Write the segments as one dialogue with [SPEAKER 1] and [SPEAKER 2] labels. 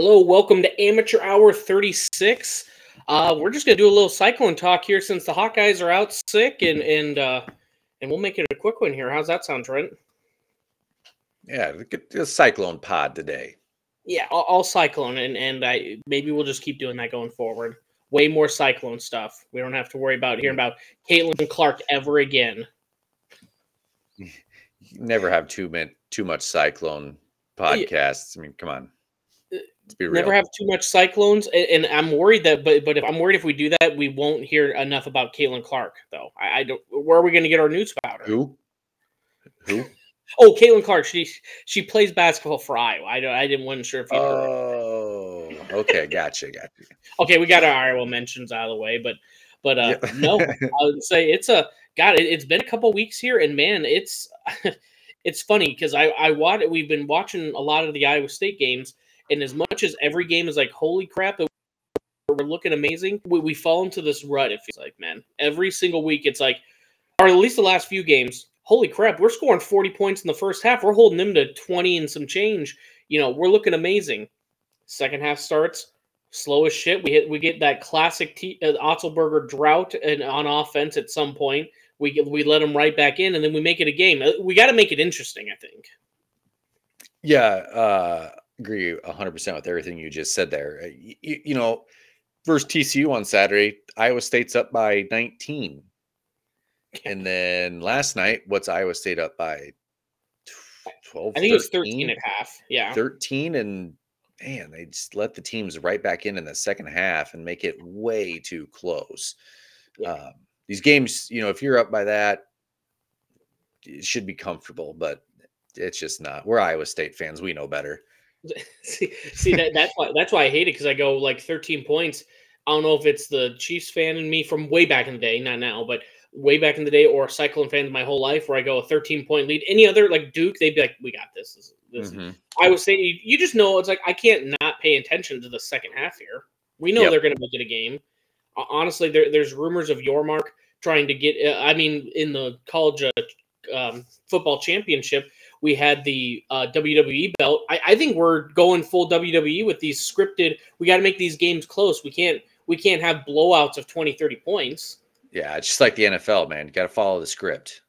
[SPEAKER 1] Hello, welcome to Amateur Hour 36. Uh, we're just gonna do a little cyclone talk here since the Hawkeyes are out sick, and and uh, and we'll make it a quick one here. How's that sound, Trent?
[SPEAKER 2] Yeah, get a cyclone pod today.
[SPEAKER 1] Yeah, all, all cyclone, and and I maybe we'll just keep doing that going forward. Way more cyclone stuff. We don't have to worry about hearing about Caitlin Clark ever again.
[SPEAKER 2] You never have too many, too much cyclone podcasts. I mean, come on. Let's be real.
[SPEAKER 1] Never have too much cyclones, and, and I'm worried that. But but if I'm worried if we do that, we won't hear enough about Caitlin Clark, though. I, I don't. Where are we going to get our news about her?
[SPEAKER 2] Who? Who?
[SPEAKER 1] Oh, Caitlin Clark. She she plays basketball for Iowa. I don't. I didn't wasn't sure if you. heard.
[SPEAKER 2] Oh, okay, gotcha, gotcha.
[SPEAKER 1] Okay, we got our Iowa mentions out of the way, but but uh,
[SPEAKER 2] Yeah.
[SPEAKER 1] no, I would say it's a God. It, it's been a couple weeks here, and man, it's it's funny because I I watch. We've been watching a lot of the Iowa State games, and as much as every game is like, holy crap, we're looking amazing. We, we fall into this rut. It feels like, man, every single week it's like, or at least the last few games. Holy crap, we're scoring 40 points in the first half. We're holding them to 20 and some change. You know, we're looking amazing. Second half starts slow as shit. We hit we get that classic T, uh, Otzelberger drought and on offense at some point. We we let them right back in, and then we make it a game. Uh, We got to make it interesting. I think.
[SPEAKER 2] Yeah, uh, agree 100% with everything you just said there. Uh, y- y- you know, versus TCU on Saturday, Iowa State's up by 19. And then last night, what's Iowa State up by? 12,
[SPEAKER 1] I think it was 13 and a half. Yeah.
[SPEAKER 2] 13 and man, they just let the teams right back in in the second half and make it way too close.
[SPEAKER 1] Yeah.
[SPEAKER 2] Um, these games, you know, if you're up by that, it should be comfortable, but it's just not. We're Iowa State fans. We know better.
[SPEAKER 1] see, see that that's why that's why I hate it because I go like 13 points. I don't know if it's the Chiefs fan in me from way back in the day, not now, but way back in the day, or a Cyclone fan my whole life, where I go a 13 point lead. Any other like Duke, they'd be like, "We got this." this, this.
[SPEAKER 2] Mhm.
[SPEAKER 1] I was saying, you, you just know it's like I can't not pay attention to the second half here. We know
[SPEAKER 2] Yep.
[SPEAKER 1] they're going to make it a game. Ho- Honestly, there, there's rumors of Yormark trying to get. Uh, I mean, in the college uh, um, football championship, we had the uh, WWE belt. I, I think we're going full WWE with these scripted. We got to make these games close. We can't. We can't have blowouts of 20, 30 points.
[SPEAKER 2] Yeah, it's just like the NFL, man. You got to follow the script.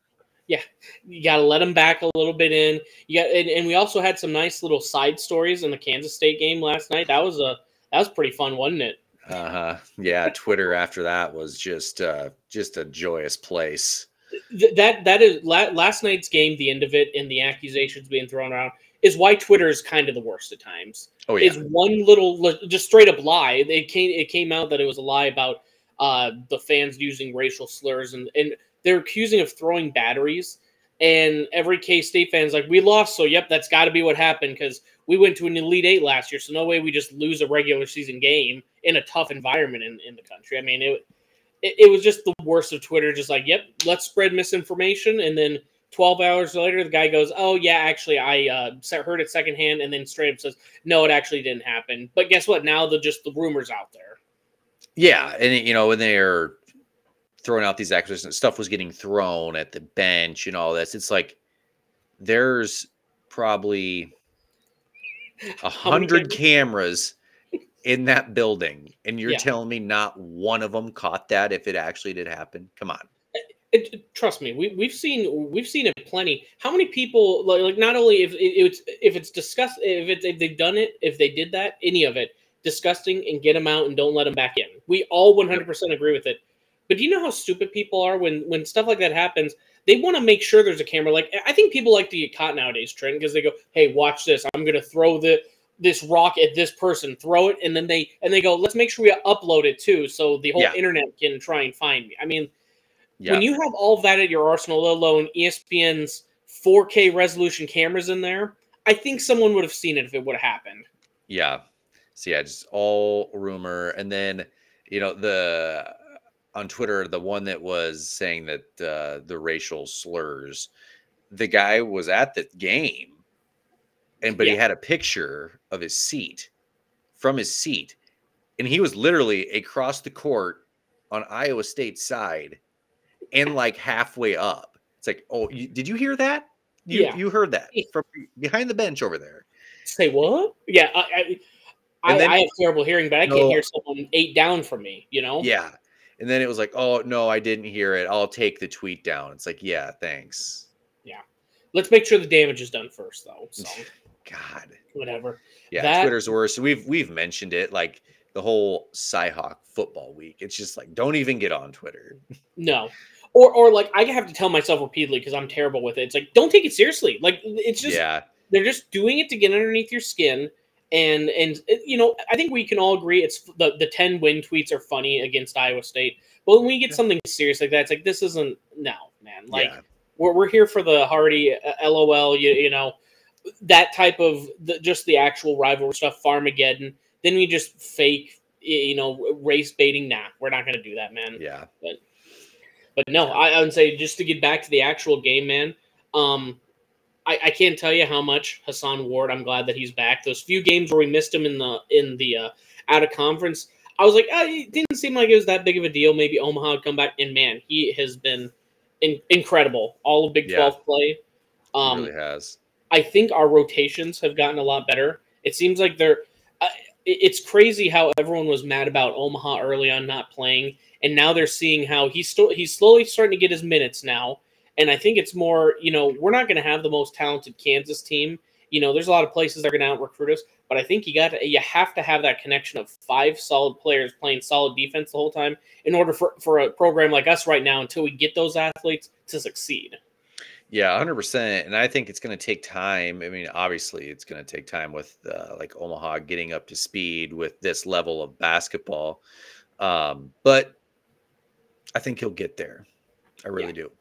[SPEAKER 1] Yeah, you got to let them back a little bit in. You got, and, and we also had some nice little side stories in the Kansas State game last night. That was a that was pretty fun, wasn't it?
[SPEAKER 2] Uh huh. Yeah, Twitter after that was just uh just a joyous place.
[SPEAKER 1] Th- that that is last night's game. The end of it, and the accusations being thrown around is why Twitter is kind of the worst at times.
[SPEAKER 2] Oh yeah.
[SPEAKER 1] Is one little just straight up lie. It came it came out that it was a lie about uh, the fans using racial slurs, and and they're accusing of throwing batteries. And every K State fan's like, we lost, so yep, that's got to be what happened because we went to an Elite Eight last year, so no way we just lose a regular season game in a tough environment in, in the country. I mean, it, it it was just the worst of Twitter, just like, yep, let's spread misinformation, and then 12 hours later, the guy goes, "Oh yeah, actually, I uh, heard it secondhand," and then straight up says, "No, it actually didn't happen." But guess what? Now the just the rumors out there.
[SPEAKER 2] Yeah, and you know when they're throwing out these acquisitions, stuff was getting thrown at the bench and all this. It's like there's probably a hundred cameras in that building, and you're
[SPEAKER 1] Yeah.
[SPEAKER 2] telling me not one of them caught that if it actually did happen? Come on.
[SPEAKER 1] It, it- trust me, we we've seen we've seen it plenty. How many people like, like not only if it, it's if it's disgust if it's if they've done it if they did that any of it disgusting and get them out and don't let them back in. We all 100% agree with it. But do you know how stupid people are when when stuff like that happens? They want to make sure there's a camera. Like I think people like to get caught nowadays, Trent, because they go, "Hey, watch this. I'm going to throw the this rock at this person. Throw it." And then they and they go, "Let's make sure we upload it too so the whole
[SPEAKER 2] Yeah.
[SPEAKER 1] internet can try and find me." I mean,
[SPEAKER 2] Yeah.
[SPEAKER 1] when you have all that at your arsenal, let alone ESPN's 4K resolution cameras in there, I think someone would have seen it if it would have happened.
[SPEAKER 2] Yeah. So yeah, just all rumor. And then, you know, the on Twitter, the one that was saying that uh, the racial slurs, the guy was at the game, and but he had a picture of his seat from his seat, and he was literally across the court on Iowa State's side, and like halfway up. It's like, oh, you, did you hear that? You
[SPEAKER 1] Yeah.
[SPEAKER 2] you heard that from behind the bench over there.
[SPEAKER 1] Say what? Yeah, I, I, I,
[SPEAKER 2] then-
[SPEAKER 1] I have terrible hearing, but I
[SPEAKER 2] No.
[SPEAKER 1] can't hear someone eight down from me. You know?
[SPEAKER 2] Yeah. And then it was like, oh no, I didn't hear it. I'll take the tweet down. It's like, yeah, thanks. Yeah.
[SPEAKER 1] Let's make sure the damage is done first, though. So
[SPEAKER 2] God.
[SPEAKER 1] whatever.
[SPEAKER 2] Yeah,
[SPEAKER 1] That-
[SPEAKER 2] Twitter's worse. We've we've mentioned it like the whole Cyhawk football week. It's just like don't even get on Twitter.
[SPEAKER 1] No. Or, or like I have to tell myself repeatedly because I'm terrible with it. It's like don't take it seriously. Like it's just
[SPEAKER 2] yeah.
[SPEAKER 1] they're just doing it to get underneath your skin and and uh, you know i think we can all agree it's the the 10 win tweets are funny against iowa state but when we get
[SPEAKER 2] Yeah.
[SPEAKER 1] something serious like that it's like this isn't no man like
[SPEAKER 2] yeah.
[SPEAKER 1] we're, we're here for the hardy uh, lol you, you know that type of the, just the actual rivalry stuff farmageddon then we just fake you know race baiting nah we're not going to do that man
[SPEAKER 2] Yeah.
[SPEAKER 1] but but no, I, I would say just to get back to the actual game, man. Um, I, I can't tell you how much Hason Ward. I'm glad that he's back. Those few games where we missed him in the in the uh, out of conference, I was like, oh, it didn't seem like it was that big of a deal. Maybe Omaha would come back, and man, he has been in, incredible. All of Big
[SPEAKER 2] Yeah.
[SPEAKER 1] Twelve play.
[SPEAKER 2] It
[SPEAKER 1] Um,
[SPEAKER 2] really has.
[SPEAKER 1] I think our rotations have gotten a lot better. It seems like they're. It's crazy how everyone was mad about Omaha early on not playing, and now they're seeing how he's still he's slowly starting to get his minutes now. And I think it's more, you know, we're not going to have the most talented Kansas team. You know, there's a lot of places that are going to out recruit us, but I think you got to, you have to have that connection of five solid players playing solid defense the whole time in order for for a program like us right now until we get those athletes to succeed.
[SPEAKER 2] Yeah, hundred percent. And I think it's going to take time. I mean, obviously, it's going to take time with uh, like Omaha getting up to speed with this level of basketball. Um, but I think he'll get there. I really do.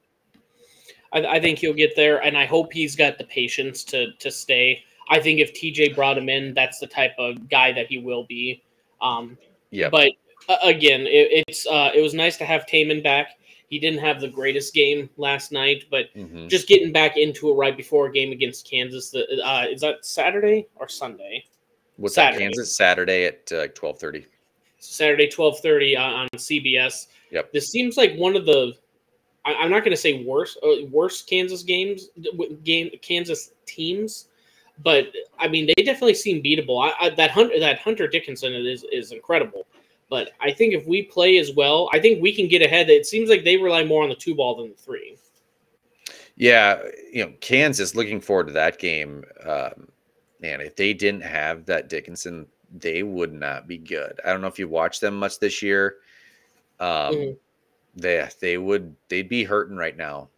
[SPEAKER 1] I, I think he'll get there, and I hope he's got the patience to to stay. I think if TJ brought him in, that's the type of guy that he will be. Um,
[SPEAKER 2] Yeah.
[SPEAKER 1] But uh, again, it, it's uh, it was nice to have Tamin back. He didn't have the greatest game last night, but
[SPEAKER 2] Mhm.
[SPEAKER 1] just getting back into it right before a game against Kansas. The, uh, is that Saturday or Sunday?
[SPEAKER 2] What's
[SPEAKER 1] Saturday.
[SPEAKER 2] that? Kansas Saturday at uh, twelve thirty.
[SPEAKER 1] Saturday, twelve thirty on, on CBS.
[SPEAKER 2] Yep.
[SPEAKER 1] This seems like one of the. I, I'm not going to say worse, uh, worse Kansas games, game Kansas teams, but I mean they definitely seem beatable. I, I, that Hunter, that Hunter Dickinson is is incredible. But I think if we play as well, I think we can get ahead. It seems like they rely more on the two ball than the three.
[SPEAKER 2] Yeah, you know, Kansas. Looking forward to that game. Um, man, if they didn't have that Dickinson, they would not be good. I don't know if you watched them much this year. Um,
[SPEAKER 1] Mhm.
[SPEAKER 2] they they would they'd be hurting right now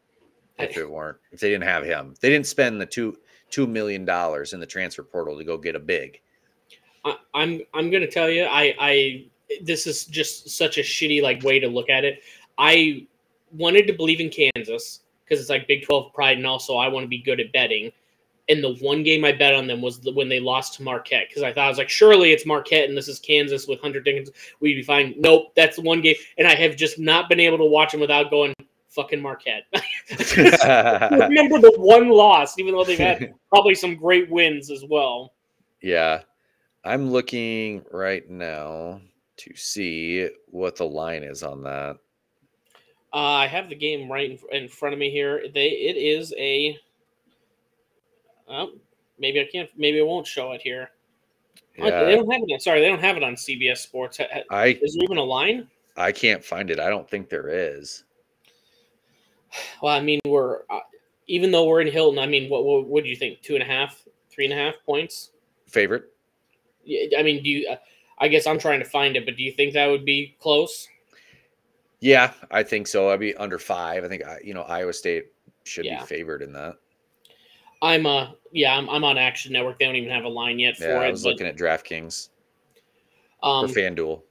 [SPEAKER 2] if it weren't if they didn't have him. They didn't spend the two two million dollars in the transfer portal to go get a big.
[SPEAKER 1] I, I'm I'm gonna tell you, I I this is just such a shitty like way to look at it. I wanted to believe in Kansas because it's like Big Twelve pride, and also I want to be good at betting. And the one game I bet on them was the, when they lost to Marquette because I thought I was like, surely it's Marquette and this is Kansas with Hunter Dickinson. We'd be fine. Nope, that's the one game, and I have just not been able to watch them without going fucking Marquette. Remember the one loss, even though they've had probably some great wins as well.
[SPEAKER 2] yeah, I'm looking right now to see what the line is on that.
[SPEAKER 1] Uh, I have the game right in, in front of me here. They it is a. Oh, maybe I can't. Maybe I won't show it here. Oh, they don't have it. Sorry, they don't have it on CBS Sports.
[SPEAKER 2] I
[SPEAKER 1] Is there even a line?
[SPEAKER 2] I can't find it. I don't think there is.
[SPEAKER 1] Well, I mean, we're uh, even though we're in Hilton. I mean, what what, what do you think? Two and a half, three and a half points?
[SPEAKER 2] Favorite?
[SPEAKER 1] Yeah, I mean, do you? Uh, I guess I'm trying to find it, but do you think that would be close?
[SPEAKER 2] Yeah, I think so. I'd be under five. I think you know Iowa State should
[SPEAKER 1] Yeah.
[SPEAKER 2] be favored in that.
[SPEAKER 1] I'm uh yeah, I'm, I'm on Action Network. They don't even have a line yet for
[SPEAKER 2] Yeah, I was
[SPEAKER 1] but,
[SPEAKER 2] looking at DraftKings
[SPEAKER 1] um,
[SPEAKER 2] or FanDuel.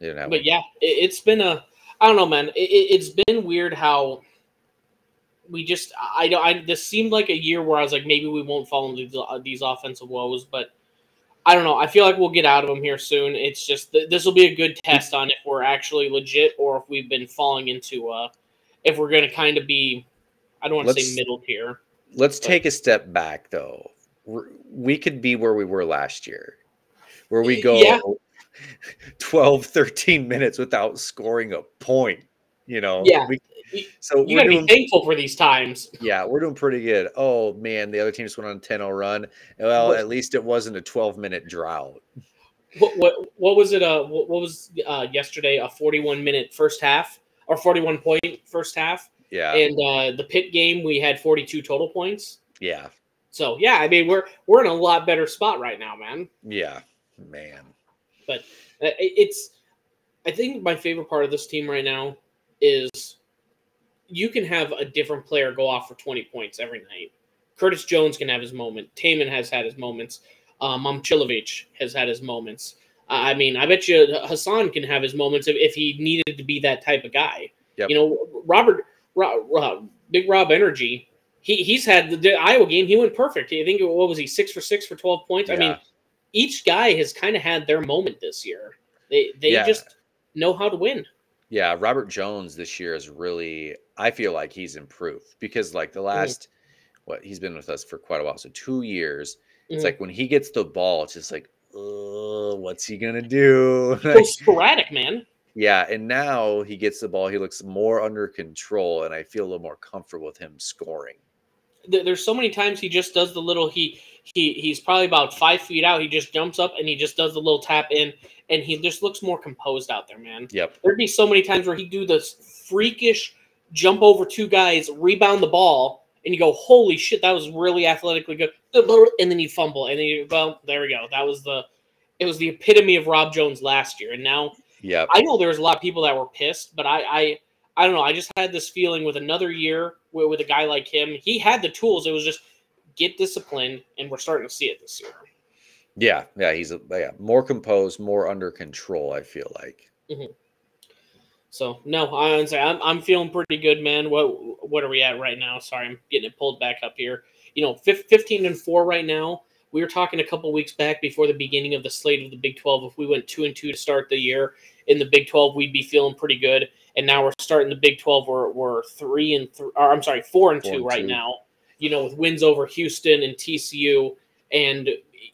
[SPEAKER 2] They
[SPEAKER 1] but
[SPEAKER 2] one.
[SPEAKER 1] yeah, it, it's been a I don't know, man. It, it, it's been weird how we just I don't. I this seemed like a year where I was like maybe we won't fall into these, uh, these offensive woes, but I don't know. I feel like we'll get out of them here soon. It's just th- this will be a good test on if we're actually legit or if we've been falling into uh if we're going to kind of be I don't want to say middle tier.
[SPEAKER 2] Let's
[SPEAKER 1] but-
[SPEAKER 2] take a step back though. We're- We could be where we were last year, where we go
[SPEAKER 1] Yeah.
[SPEAKER 2] 12, 13 minutes without scoring a point. You know,
[SPEAKER 1] Yeah.
[SPEAKER 2] we, So
[SPEAKER 1] You
[SPEAKER 2] we're
[SPEAKER 1] got to
[SPEAKER 2] doing,
[SPEAKER 1] be thankful for these times.
[SPEAKER 2] yeah, we're doing pretty good. Oh man, the other team just went on a 10-0 run. Well,
[SPEAKER 1] What-
[SPEAKER 2] at least it wasn't a 12-minute drought.
[SPEAKER 1] What what, what was it? Uh, what, what was uh, yesterday? A forty-one minute first half or forty-one point first half,
[SPEAKER 2] Yeah,
[SPEAKER 1] and uh, the pit game we had forty-two total points.
[SPEAKER 2] yeah,
[SPEAKER 1] So yeah, I mean we're we're in a lot better spot right now, man.
[SPEAKER 2] yeah, man.
[SPEAKER 1] But It's I think my favorite part of this team right now is you can have a different player go off for twenty points every night. Curtis Jones can have his moment. Tamin has had his moments. Uh, Momcilovic has had his moments. Uh, I mean, I bet you Hason can have his moments if, if he needed to be that type of guy.
[SPEAKER 2] Yep.
[SPEAKER 1] You know, Robert, Ro, Ro- Big Rob Energy. He he's had the, the Iowa game. He went perfect. I think what was he six for six for twelve points. I mean, each guy has kind of had their moment this year. They they
[SPEAKER 2] Yeah.
[SPEAKER 1] just know how to win.
[SPEAKER 2] Yeah, Robert Jones this year is really I feel like he's improved because like the last what he's been with us for quite a while. So 2 years. It's
[SPEAKER 1] Mhm.
[SPEAKER 2] like when he gets the ball it's just like uh, what's he going to do?
[SPEAKER 1] So sporadic, man.
[SPEAKER 2] yeah, and now he gets the ball, he looks more under control and I feel a little more comfortable with him scoring.
[SPEAKER 1] There's so many times he just does the little he he he's probably about five feet out. He just jumps up and he just does the little tap in, and he just looks more composed out there, man.
[SPEAKER 2] Yep.
[SPEAKER 1] There'd be so many times where he'd do this freakish jump over two guys, rebound the ball, and you go, "Holy shit, that was really athletically good," and then you fumble, and then you well, there we go. That was the it was the epitome of Rob Jones last year, and now
[SPEAKER 2] yeah,
[SPEAKER 1] I know there was a lot of people that were pissed, but I, I, I don't know. I just had this feeling with another year with, with a guy like him. He had the tools. It was just get disciplined, and we're starting to see it this year.
[SPEAKER 2] Yeah, yeah, he's a, yeah, more composed, more under control, I feel like. Mm-hmm.
[SPEAKER 1] So no, I I'm, I'm feeling pretty good, man. What what are we at right now? Sorry, I'm getting it pulled back up here. You know, fif- 15 and four right now. We were talking a couple weeks back before the beginning of the slate of the Big 12. If we went two and two to start the year in the Big 12, we'd be feeling pretty good. And now we're starting the Big 12. We're, we're three and three. Or I'm sorry, four and
[SPEAKER 2] Four
[SPEAKER 1] two
[SPEAKER 2] and
[SPEAKER 1] right
[SPEAKER 2] two.
[SPEAKER 1] now. You know, with wins over Houston and TCU, and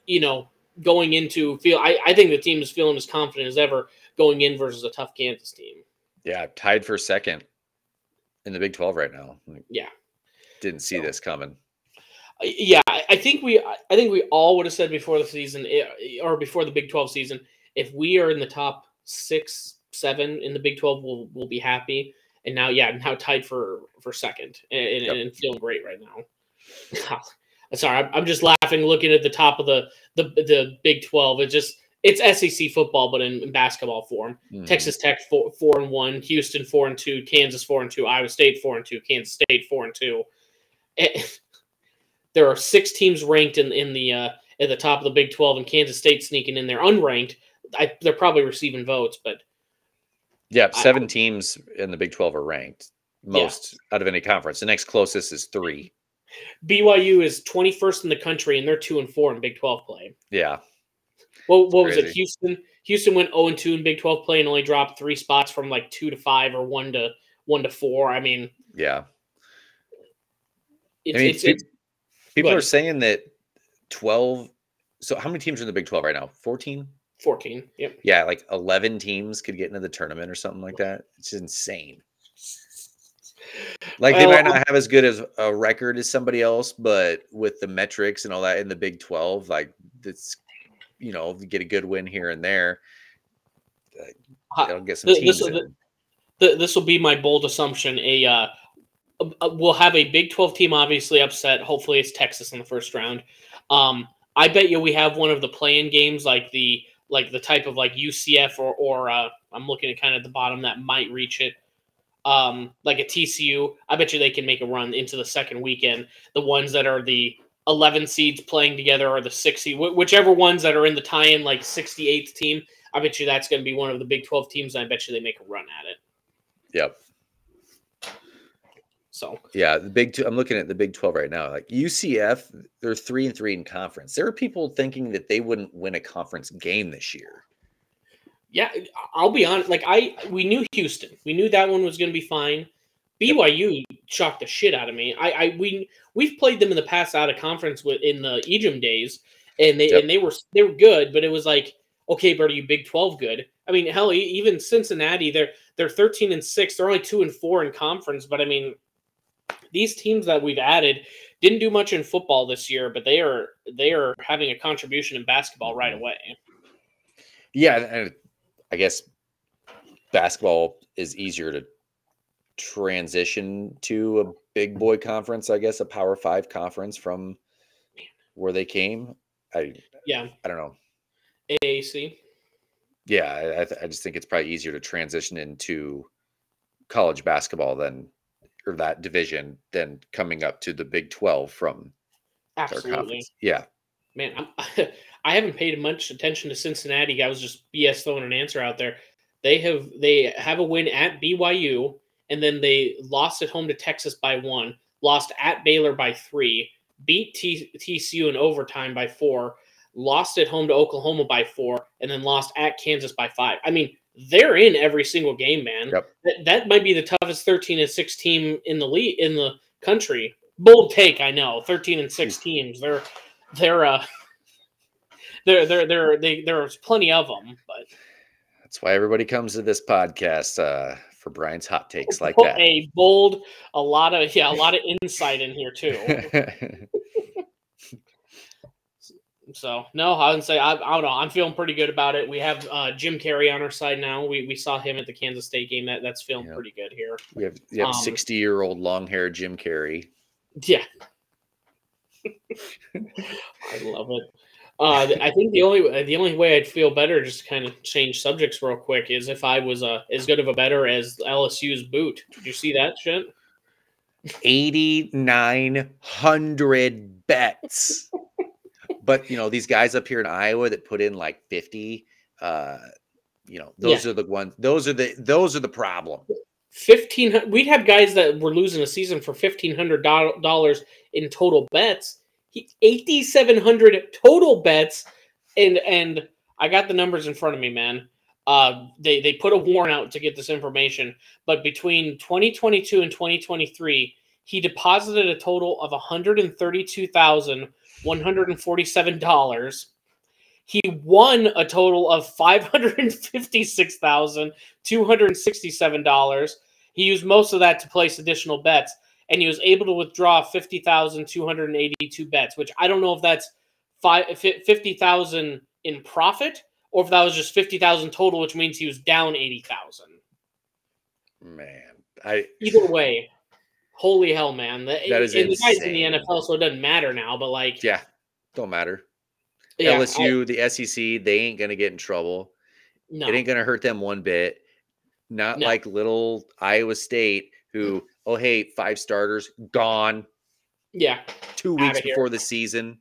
[SPEAKER 1] you know, going into feel. I, I think the team is feeling as confident as ever going in versus a tough Kansas team.
[SPEAKER 2] Yeah, tied for second in the Big 12 right now. Like,
[SPEAKER 1] Yeah.
[SPEAKER 2] Didn't see this coming.
[SPEAKER 1] Yeah, I think we I think we all would have said before the season eh, or before the Big 12 season, if we are in the top six, seven in the Big 12, we'll we'll be happy. And now, yeah, now tied for for second and, and,
[SPEAKER 2] Yep.
[SPEAKER 1] and feeling great right now. Sorry, I'm, I'm just laughing looking at the top of the the the Big 12. It just it's SEC football, but in, in basketball form.
[SPEAKER 2] Mhm.
[SPEAKER 1] Texas Tech four, four and one, Houston four and two, Kansas four and two, Iowa State four and two, Kansas State four and two. Eh, there are six teams ranked in in the uh, at the top of the Big Twelve, and Kansas State sneaking in there unranked. I, they're probably receiving votes, but
[SPEAKER 2] Yeah,
[SPEAKER 1] I-
[SPEAKER 2] seven teams in the Big 12 are ranked.
[SPEAKER 1] Yeah.
[SPEAKER 2] Most out of any conference. The next closest is three.
[SPEAKER 1] BYU is twenty first in the country, and they're two and four in Big Twelve play.
[SPEAKER 2] Yeah.
[SPEAKER 1] What what was it? Houston Houston went zero and two in Big Twelve play and only dropped three spots from like two to five or one to one to four. I mean,
[SPEAKER 2] Yeah.
[SPEAKER 1] it's
[SPEAKER 2] I mean,
[SPEAKER 1] it's,
[SPEAKER 2] pe-
[SPEAKER 1] it's
[SPEAKER 2] people are saying that 12. So, how many teams are in the Big 12 right now? 14?
[SPEAKER 1] fourteen. Yep.
[SPEAKER 2] Yeah, like 11 teams could get into the tournament or something like that. It's insane. Like they
[SPEAKER 1] Well,
[SPEAKER 2] might not have as good as a record as somebody else, but with the metrics and all that in the Big 12, like it's, you know, get a good win here and there.
[SPEAKER 1] Hi-
[SPEAKER 2] They'll get some teams
[SPEAKER 1] this- will be my bold assumption. A uh, uh, we'll have a Big Twelve team obviously upset. Hopefully, it's Texas in the first round. Um, I bet you we have one of the playing games like the like the type of like UCF or or uh, I'm looking at kind of the bottom that might reach it. Um, like a TCU, I bet you they can make a run into the second weekend. The ones that are the 11 seeds playing together or the 60, wh- whichever ones that are in the tie-in like 68th team, I bet you that's going to be one of the Big 12 teams, and I bet you they make a run at it.
[SPEAKER 2] Yep.
[SPEAKER 1] So
[SPEAKER 2] Yeah, the Big Two. I'm looking at the Big 12 right now. Like UCF, they're three and three in conference. There are people thinking that they wouldn't win a conference game this year.
[SPEAKER 1] yeah, I'll be honest. Like I, we knew Houston. We knew that one was going to be fine. BYU shocked the shit out of me. I, I we we've played them in the past out of conference with in the Ejim days, and they
[SPEAKER 2] Yep.
[SPEAKER 1] and they were they were good, but it was like okay, but are you Big 12 good? I mean, hell, even Cincinnati, they're they're 13 and 6. They're only 2 and 4 in conference, but I mean, these teams that we've added didn't do much in football this year, but they are they are having a contribution in basketball right mm-hmm. away.
[SPEAKER 2] Yeah, and I guess basketball is easier to transition to a big boy conference, I guess, a Power 5 conference from where they came. I
[SPEAKER 1] yeah,
[SPEAKER 2] I don't know.
[SPEAKER 1] AAC.
[SPEAKER 2] Yeah, I, th- I just think it's probably easier to transition into college basketball than or that division than coming up to the Big 12 from
[SPEAKER 1] Absolutely.
[SPEAKER 2] Yeah.
[SPEAKER 1] Man, I'm, I haven't paid much attention to Cincinnati. I was just BS throwing an answer out there. They have they have a win at BYU, and then they lost at home to Texas by one, lost at Baylor by three, beat T- TCU in overtime by four, lost at home to Oklahoma by four, and then lost at Kansas by five. I mean, they're in every single game, man.
[SPEAKER 2] Yep.
[SPEAKER 1] That, that might be the toughest 13 and 6 team in the league in the country. Bold take, I know. 13 and 6 teams. They're they're uh there there there they there's plenty of them, but
[SPEAKER 2] that's why everybody comes to this podcast uh for Bryant's hot takes like
[SPEAKER 1] put
[SPEAKER 2] that.
[SPEAKER 1] A bold, a lot of yeah, a lot of insight in here too. So no, I would say I, I don't know. I'm feeling pretty good about it. We have uh, Jim Carrey on our side now. We, we saw him at the Kansas State game. That that's feeling
[SPEAKER 2] Yep.
[SPEAKER 1] pretty good here.
[SPEAKER 2] we have we have
[SPEAKER 1] Um,
[SPEAKER 2] 60 year old long haired Jim Carrey.
[SPEAKER 1] Yeah, I love it. Uh, I think the only the only way I'd feel better, just to kind of change subjects real quick, is if I was uh, as good of a better as LSU's boot. Did you see that shit?
[SPEAKER 2] 8,900 bets. but, you know, these guys up here in Iowa that put in like 50, uh, you know, those are the ones, those are the, those are the problem.
[SPEAKER 1] Fifteen. We'd have guys that were losing a season for fifteen hundred dollars in total bets. He eighty seven hundred total bets, and and I got the numbers in front of me, man. Uh, they they put a warrant out to get this information, but between 2022 and 2023, he deposited a total of 132,000 $147. He won a total of $556,267. He used most of that to place additional bets, and he was able to withdraw 50,282 bets, which I don't know if that's five, 50,000 in profit or if that was just 50,000 total, which means he was down 80,000.
[SPEAKER 2] Man, I,
[SPEAKER 1] Either way, holy hell, man. The,
[SPEAKER 2] That is
[SPEAKER 1] and the in the. NFL, so it doesn't matter now, but like,
[SPEAKER 2] yeah, don't matter.
[SPEAKER 1] yeah, I-
[SPEAKER 2] LSU, the SEC, they ain't going to get in trouble.
[SPEAKER 1] no.
[SPEAKER 2] It ain't going to hurt them one bit. Not
[SPEAKER 1] No.
[SPEAKER 2] like little Iowa State, who, mm-hmm. Oh, hey, five starters gone
[SPEAKER 1] yeah.
[SPEAKER 2] two weeks before the season.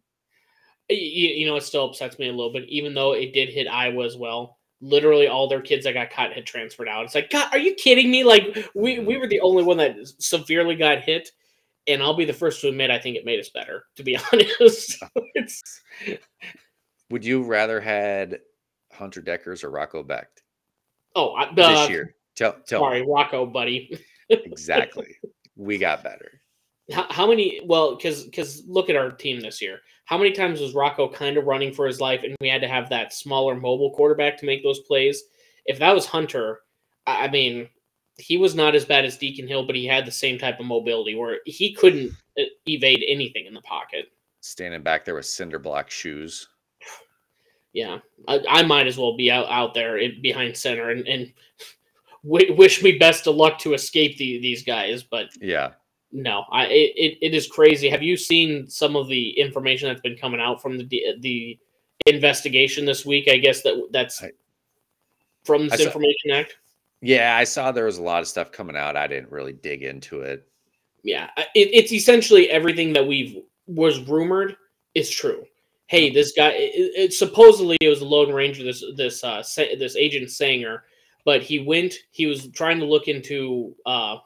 [SPEAKER 1] You, you know, it still upsets me a little bit, even though it did hit Iowa as well. Literally, all their kids that got cut had transferred out. It's like, God, are you kidding me? Like, we we were the only one that severely got hit, and I'll be the first to admit I think it made us better. To be honest, it's
[SPEAKER 2] Would you rather had Hunter Dekkers or Rocco Becht
[SPEAKER 1] oh, I,
[SPEAKER 2] this
[SPEAKER 1] uh,
[SPEAKER 2] year? Tell, tell me.
[SPEAKER 1] sorry, Rocco, buddy.
[SPEAKER 2] Exactly. we got better.
[SPEAKER 1] How, how many? Well, because because look at our team this year. How many times was Rocco kind of running for his life, and we had to have that smaller mobile quarterback to make those plays? If that was Hunter, I, I mean, he was not as bad as Deacon Hill, but he had the same type of mobility where he couldn't uh, evade anything in the pocket.
[SPEAKER 2] Standing back there with cinder block shoes.
[SPEAKER 1] Yeah, I, I might as well be out out there in, behind center and and w- wish me best of luck to escape the, these guys, but
[SPEAKER 2] Yeah.
[SPEAKER 1] No, I it, it, is crazy. Have you seen some of the information that's been coming out from the the investigation this week? I guess that that's
[SPEAKER 2] I-
[SPEAKER 1] from this
[SPEAKER 2] saw-
[SPEAKER 1] Information Act.
[SPEAKER 2] Yeah, I saw there was a lot of stuff coming out. I didn't really dig into it.
[SPEAKER 1] Yeah, it, it's essentially everything that we've was rumored is true. Hey, this guy. It, it, supposedly it was a Lone Ranger. This this uh this agent Sanger, but he went. He was trying to look into uh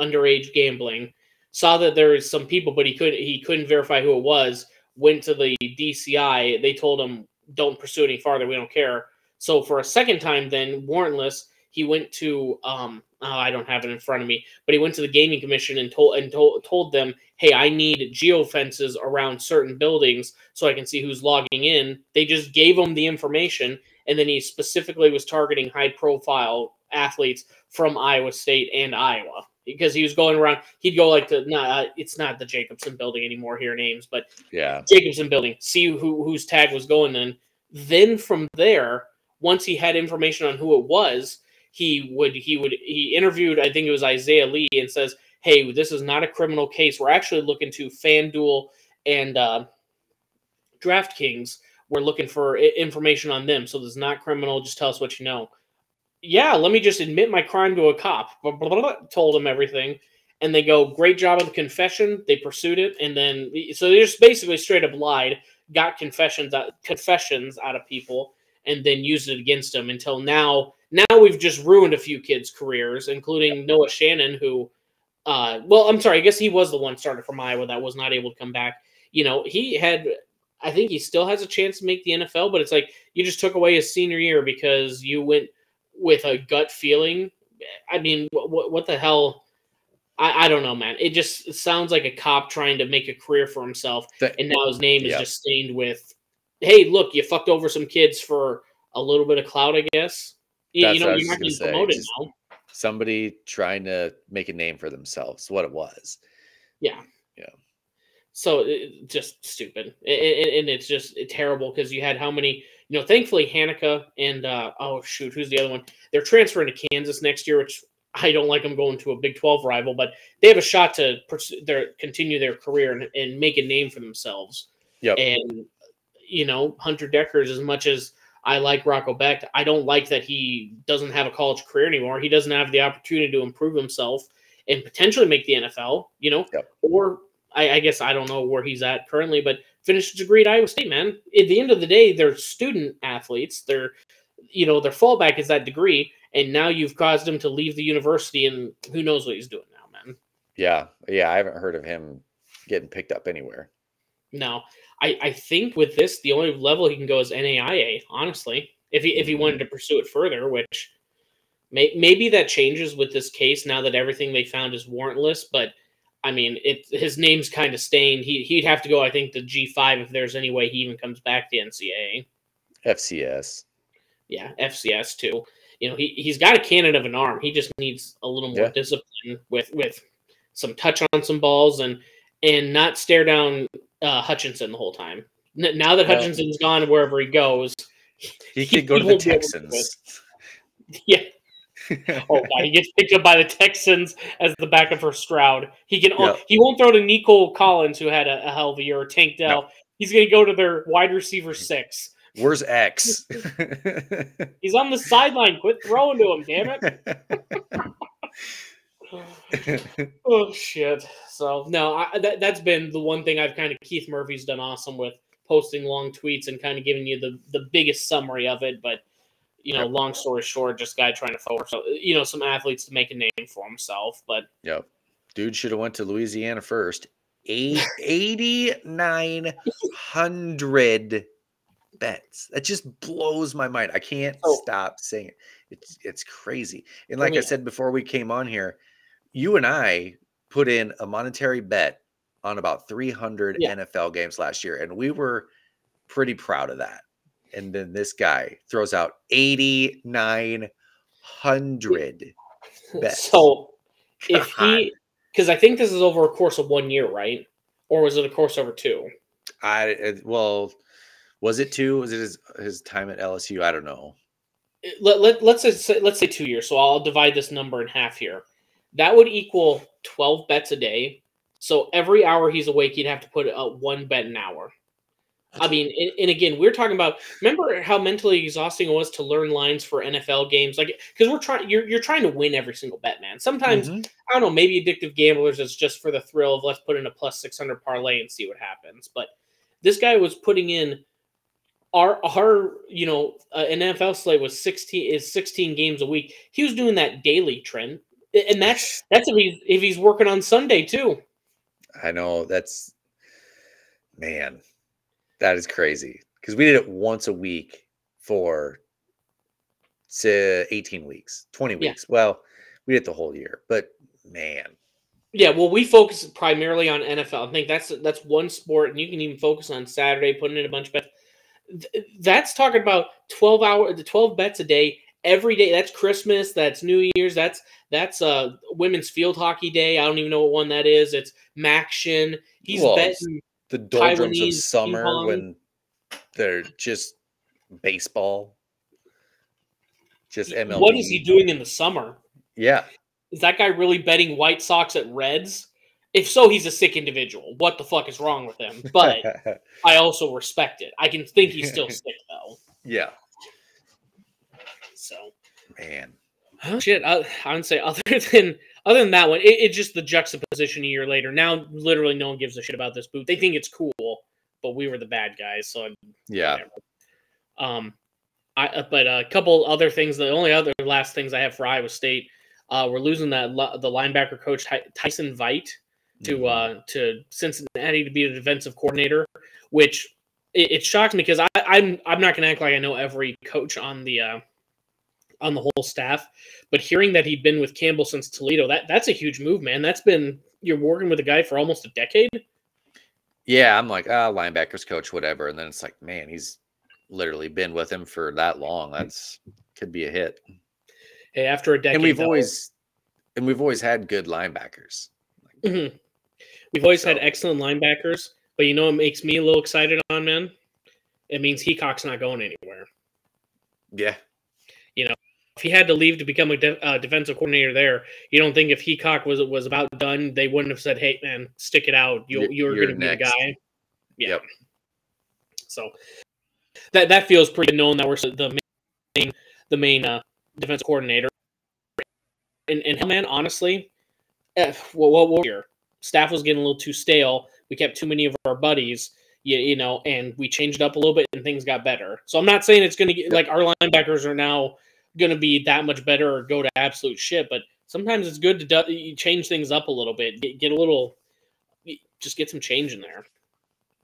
[SPEAKER 1] underage gambling. Saw that there was some people, but he couldn't. He couldn't verify who it was. Went to the DCI. They told him, "Don't pursue any farther. We don't care." So for a second time, then warrantless, he went to um oh, I don't have it in front of me, but he went to the gaming commission and told and told told them, "Hey, I need geo fences around certain buildings so I can see who's logging in." They just gave him the information, and then he specifically was targeting high profile athletes from Iowa State and Iowa because he was going around. He'd go like the nah, it's not the Jacobson Building anymore here names, but
[SPEAKER 2] Yeah.
[SPEAKER 1] Jacobson Building. See who whose tag was going then. Then from there, once he had information on who it was, he would he would he interviewed. I think it was Isaiah Lee and says, "Hey, this is not a criminal case. We're actually looking to FanDuel and uh, DraftKings. We're looking for information on them. So this is not criminal. Just tell us what you know." Yeah, let me just admit my crime to a cop. Blah, blah, blah, told him everything and they go, "Great job of the confession." They pursued it, and then so they just basically straight up lied, got confessions out, confessions out of people, and then used it against them until now. Now we've just ruined a few kids' careers, including Noah Shannon, who, uh, well, I'm sorry, I guess he was the one started from Iowa that was not able to come back. You know, he had. I think he still has a chance to make the NFL, but it's like you just took away his senior year because you went with a gut feeling. I mean, what, what the hell? I, I don't know, man. It just it sounds like a cop trying to make a career for himself,
[SPEAKER 2] That-
[SPEAKER 1] and now his name is just stained with, "Hey, look, you fucked over some kids for a little bit of clout, I guess." You,
[SPEAKER 2] That's
[SPEAKER 1] you know,
[SPEAKER 2] what I was
[SPEAKER 1] you're not getting promoted now.
[SPEAKER 2] Somebody trying to make a name for themselves. What it was.
[SPEAKER 1] Yeah.
[SPEAKER 2] Yeah.
[SPEAKER 1] So it, just stupid, a- a- and it's just terrible because you had how many? You know, thankfully Hanukkah and uh, oh shoot, who's the other one? They're transferring to Kansas next year, which I don't like them going to a Big Twelve rival, but they have a shot to pursue their continue their career and, and make a name for themselves.
[SPEAKER 2] Yep.
[SPEAKER 1] And you know, Hunter Dekkers, as much as I like Rocco Becht, I don't like that he doesn't have a college career anymore. He doesn't have the opportunity to improve himself and potentially make the NFL. You know,
[SPEAKER 2] Yep.
[SPEAKER 1] or I, I guess I don't know where he's at currently, but finished a degree at Iowa State, man. At the end of the day, they're student athletes. They're, you know, their fallback is that degree, and now you've caused him to leave the university, and who knows what he's doing now, man.
[SPEAKER 2] Yeah. Yeah. I haven't heard of him getting picked up anywhere.
[SPEAKER 1] No, I, I think with this, the only level he can go is NAIA. Honestly, if he if he wanted mm-hmm. to pursue it further, which may, maybe that changes with this case now that everything they found is warrantless. But I mean, it his name's kind of stained. He he'd have to go, I think, to G five if there's any way he even comes back to NCAA.
[SPEAKER 2] FCS.
[SPEAKER 1] Yeah, FCS too. You know, he he's got a cannon of an arm. He just needs a little more
[SPEAKER 2] Yeah.
[SPEAKER 1] discipline with with some touch on some balls and and not stare down uh, Hutchinson the whole time. N- now that Hutchinson's gone wherever he goes,
[SPEAKER 2] He
[SPEAKER 1] He-
[SPEAKER 2] could go to the
[SPEAKER 1] won't be able to do it.
[SPEAKER 2] Texans.
[SPEAKER 1] yeah. Oh god, he gets picked up by the Texans as the backup for Stroud. He can
[SPEAKER 2] Yeah.
[SPEAKER 1] he won't throw to Nico Collins who had a, a hell of a year or Tank Dell. He's gonna go to their wide receiver six.
[SPEAKER 2] Where's X?
[SPEAKER 1] He's on the sideline. Quit throwing to him, damn it. Oh shit! So no, I, that that's been the one thing I've kind of Keith Murphy's done awesome with posting long tweets and kind of giving you the the biggest summary of it. But you know,
[SPEAKER 2] Yep.
[SPEAKER 1] long story short, just guy trying to force so you know some athletes to make a name for himself. But
[SPEAKER 2] yeah, Dude should have went to Louisiana first. Eight, 8,900 bets. That just blows my mind. I can't
[SPEAKER 1] Oh.
[SPEAKER 2] stop saying it. It's it's crazy. And like I said before we came on here, you and I put in a monetary bet on about 300
[SPEAKER 1] Yeah.
[SPEAKER 2] NFL games last year, and we were pretty proud of that. And then this guy throws out 8,900 bets.
[SPEAKER 1] so if
[SPEAKER 2] God.
[SPEAKER 1] he, because I think this is over a course of one year, right? Or was it a course over two?
[SPEAKER 2] I well, was it two? Was it his his time at LSU? I don't know.
[SPEAKER 1] let, let, let's say let's say two years. So I'll divide this number in half here. That would equal twelve bets a day. So every hour he's awake, he'd have to put uh, one bet an hour. I mean, and, and again, we're talking about. Remember how mentally exhausting it was to learn lines for NFL games, like because we're trying. You're you're trying to win every single bet, man. Sometimes
[SPEAKER 2] Mhm.
[SPEAKER 1] I don't know. Maybe addictive gamblers is just for the thrill of let's put in a plus six hundred parlay and see what happens. But this guy was putting in our our you know uh, an NFL slate was sixteen is sixteen games a week. He was doing that daily trend, and that's that's if he's if he's working on Sunday too.
[SPEAKER 2] I know that's man, that is crazy because we did it once a week for say 18 weeks, 20
[SPEAKER 1] Yeah.
[SPEAKER 2] weeks. Well, we did the whole year, but man,
[SPEAKER 1] Yeah, well, we focus primarily on NFL. I think that's that's one sport, and you can even focus on Saturday, putting in a bunch of bets. that's talking about 12 hour the 12 bets a day every day that's christmas that's new year's that's that's uh women's field hockey day i don't even know what one that is it's MACtion he's
[SPEAKER 2] Well,
[SPEAKER 1] betting
[SPEAKER 2] The doldrums
[SPEAKER 1] Taiwanese
[SPEAKER 2] of summer when they're just baseball. Just MLB.
[SPEAKER 1] what is he doing in the summer
[SPEAKER 2] Yeah.
[SPEAKER 1] is that guy really betting white sox at reds if so he's a sick individual what the fuck is wrong with him but i also respect it i can think he's still sick though
[SPEAKER 2] yeah.
[SPEAKER 1] so
[SPEAKER 2] Man.
[SPEAKER 1] Shit, I, I would say other than other than that one, it, it's just the juxtaposition a year later. Now, literally, no one gives a shit about this boot. They think it's cool, but we were the bad guys, so
[SPEAKER 2] Yeah.
[SPEAKER 1] whatever. Um, I uh, but a couple other things. The only other last things I have for Iowa State, uh, we're losing that the linebacker coach Tyson Veit to
[SPEAKER 2] Mhm.
[SPEAKER 1] uh to Cincinnati to be the defensive coordinator, which it, it shocked me because I I'm I'm not gonna act like I know every coach on the uh on the whole staff, but hearing that he'd been with Campbell since Toledo, that that's a huge move, man. That's been you're working with a guy for almost a decade.
[SPEAKER 2] Yeah, I'm like, ah, linebackers coach, whatever. And then it's like, man, he's literally been with him for that long. That's could be a hit.
[SPEAKER 1] Hey, after a decade,
[SPEAKER 2] and we've
[SPEAKER 1] though-
[SPEAKER 2] always and we've always had good linebackers.
[SPEAKER 1] Mhm. We've always had excellent linebackers, but you know what makes me a little excited on man? It means Heacock's not going anywhere.
[SPEAKER 2] Yeah.
[SPEAKER 1] If he had to leave to become a de- uh, defensive coordinator there, you don't think if Heacock was was about done, they wouldn't have said, "Hey, man, stick it out. You
[SPEAKER 2] You're-
[SPEAKER 1] you're, going to be the guy." Yeah.
[SPEAKER 2] Yep.
[SPEAKER 1] So that that feels pretty known that we're the main the main uh, defense coordinator. And and man, honestly, eh, what what what here? Staff was getting a little too stale. We kept too many of our buddies, you, you know, and we changed up a little bit, and things got better. So I'm not saying it's going to get like our linebackers are now going to be that much better or go to absolute shit, but sometimes it's good to you change things up a little bit, get, get a little, just get some change in there.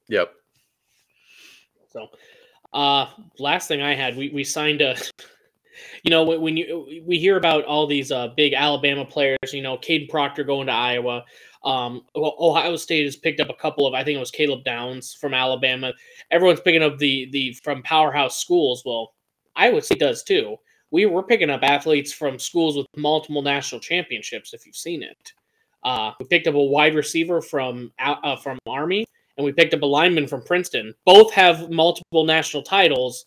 [SPEAKER 2] Yep.
[SPEAKER 1] So, uh, last thing I had, we, we signed a, you know, when, when you we hear about all these uh, big Alabama players, you know, Cade Proctor going to Iowa. Um, well, Ohio State has picked up a couple of, I think it was Caleb Downs from Alabama. Everyone's picking up the the from powerhouse schools. Well, Iowa State does too. We we're picking up athletes from schools with multiple national championships. If you've seen it, uh, we picked up a wide receiver from uh, from Army and we picked up a lineman from Princeton. Both have multiple national titles.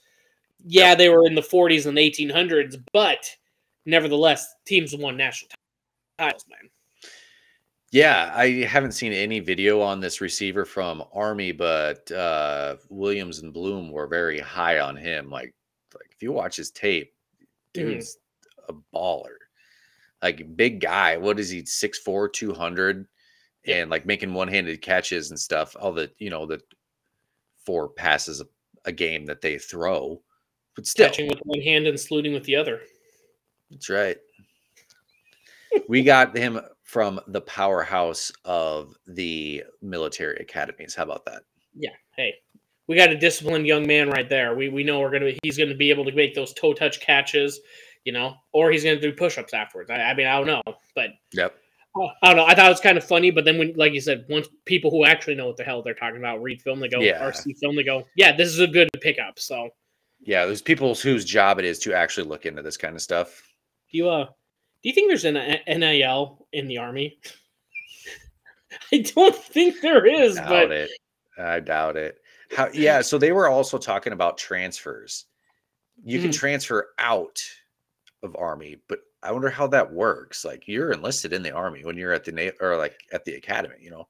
[SPEAKER 1] Yeah, they were in the 40s and 1800s, but nevertheless, teams won national titles, man.
[SPEAKER 2] Yeah, I haven't seen any video on this receiver from Army, but uh, Williams and Bloom were very high on him. Like, like if you watch his tape,
[SPEAKER 1] Mhm.
[SPEAKER 2] dude's a baller. Like big guy. What is he? 6'4", 200 and like making one-handed catches and stuff. All the you know the four passes a, a game that they throw, but still,
[SPEAKER 1] Catching with one hand and saluting with the other.
[SPEAKER 2] that's right. we got him from the powerhouse of the military academies. How about that?
[SPEAKER 1] Yeah. Hey, we got a disciplined young man right there. We we know we're gonna he's gonna be able to make those toe touch catches, you know, or he's gonna do push ups afterwards. I, I mean, I don't know, but
[SPEAKER 2] Yep.
[SPEAKER 1] I don't know. I thought it was kind of funny, but then when, like you said, once people who actually know what the hell they're talking about read film, they go,
[SPEAKER 2] Yeah.
[SPEAKER 1] see film, they go, yeah, this is a good pickup. So,
[SPEAKER 2] Yeah, there's people whose job it is to actually look into this kind of stuff.
[SPEAKER 1] do you uh, do you think there's an NIL in the army? I don't think there is,
[SPEAKER 2] doubt
[SPEAKER 1] but
[SPEAKER 2] it. I doubt it. How? Yeah. So they were also talking about transfers. You can
[SPEAKER 1] Mhm.
[SPEAKER 2] transfer out of army, but I wonder how that works. Like you're enlisted in the army when you're at the na- or like at the academy. You know.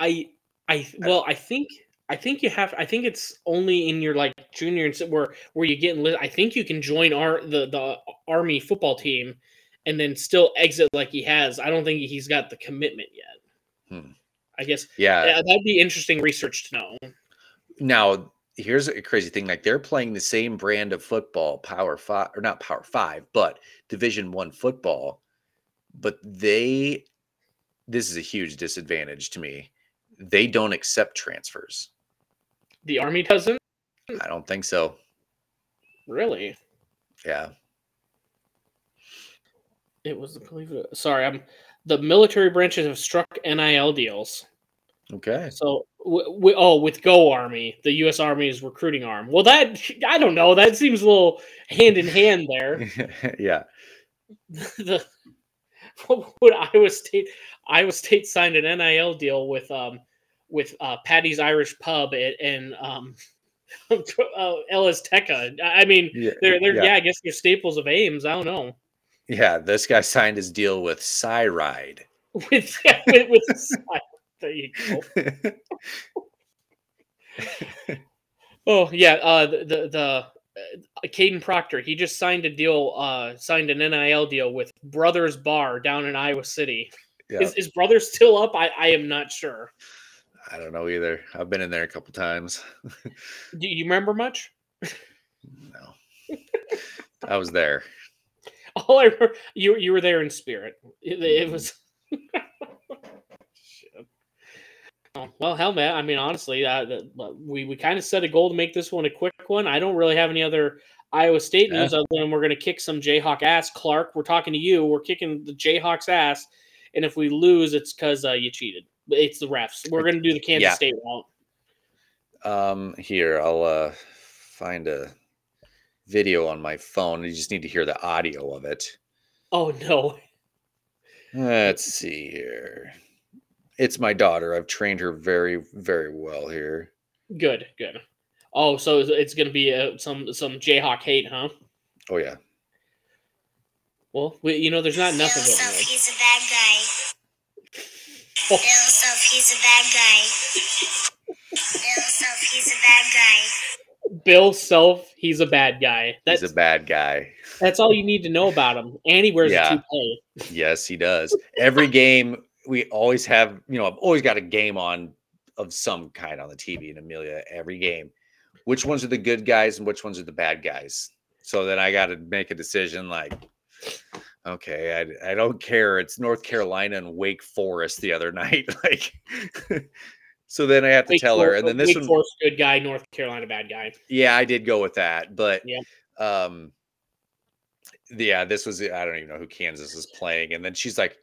[SPEAKER 1] I, I, well, I think, I think you have. I think it's only in your like junior and where where you get enlisted. I think you can join our the the army football team, and then still exit like he has. I don't think he's got the commitment yet.
[SPEAKER 2] Hmm.
[SPEAKER 1] I guess
[SPEAKER 2] yeah,
[SPEAKER 1] that'd be interesting research to know.
[SPEAKER 2] Now here's a crazy thing. Like they're playing the same brand of football, Power Five or not Power Five, but Division One football. But they, this is a huge disadvantage to me. They don't accept transfers.
[SPEAKER 1] The army doesn't
[SPEAKER 2] I don't think so.
[SPEAKER 1] really.
[SPEAKER 2] Yeah.
[SPEAKER 1] It was the believe it. Sorry, I'm. The military branches have struck NIL deals.
[SPEAKER 2] Okay.
[SPEAKER 1] So Oh, with Go Army, the U.S. Army's recruiting arm. Well, that I don't know. That seems a little hand in hand there.
[SPEAKER 2] yeah.
[SPEAKER 1] the what would Iowa State Iowa State signed an NIL deal with um with uh, Patty's Irish Pub and, and um uh, El Azteca. I mean,
[SPEAKER 2] Yeah.
[SPEAKER 1] they're they're yeah.
[SPEAKER 2] yeah.
[SPEAKER 1] I guess they're staples of Ames. I don't know
[SPEAKER 2] Yeah, this guy signed his deal with Cyride.
[SPEAKER 1] with yeah, with, with there you go. Oh yeah, uh, the the, the uh, Kadyn Proctor. He just signed a deal, uh, signed an NIL deal with Brothers Bar down in Iowa City.
[SPEAKER 2] Yeah.
[SPEAKER 1] Is, is Brothers still up? I, I am not sure.
[SPEAKER 2] I don't know either. I've been in there a couple times.
[SPEAKER 1] Do you remember much?
[SPEAKER 2] No. I was there.
[SPEAKER 1] All I remember, you you were there in spirit. It, it was. Oh, well, hell, man. I mean, honestly, uh, the, we we kind of set a goal to make this one a quick one. I don't really have any other Iowa State
[SPEAKER 2] Yeah.
[SPEAKER 1] news other than we're going to kick some Jayhawk ass. Clark, we're talking to you. We're kicking the Jayhawks ass, and if we lose, it's because uh, you cheated. It's the refs. We're going to do the Kansas
[SPEAKER 2] Yeah.
[SPEAKER 1] State route.
[SPEAKER 2] Um, here I'll uh find a video on my phone. You just need to hear the audio of it.
[SPEAKER 1] Oh no.
[SPEAKER 2] Let's see here. It's my daughter. I've trained her very, very well here.
[SPEAKER 1] Good, good. Oh, so it's- it's going to be uh, some some Jayhawk hate, huh?
[SPEAKER 2] Oh yeah.
[SPEAKER 1] Well, we, you know, there's not enough of
[SPEAKER 3] Bill
[SPEAKER 1] it.
[SPEAKER 3] Self,
[SPEAKER 1] Mike.
[SPEAKER 3] he's a bad guy. Bill Self, he's a bad guy. Bill Self, he's a bad guy.
[SPEAKER 1] Bill Self, he's a bad guy. That's
[SPEAKER 2] He's a bad guy.
[SPEAKER 1] that's all you need to know about him. And he wears
[SPEAKER 2] Yeah.
[SPEAKER 1] a toupee.
[SPEAKER 2] Yes, he does. Every game we always have, you know, I've always got a game on of some kind on the TV and Amelia every game. Which ones are the good guys and which ones are the bad guys? So then I got to make a decision like okay, I, I don't care. It's North Carolina and Wake Forest the other night like So then I have to
[SPEAKER 1] Wake
[SPEAKER 2] tell her and then this
[SPEAKER 1] Wake
[SPEAKER 2] one
[SPEAKER 1] Forest, good guy, North Carolina, bad guy.
[SPEAKER 2] yeah, I did go with that, but
[SPEAKER 1] Yeah.
[SPEAKER 2] um yeah, this was I don't even know who Kansas is playing and then she's like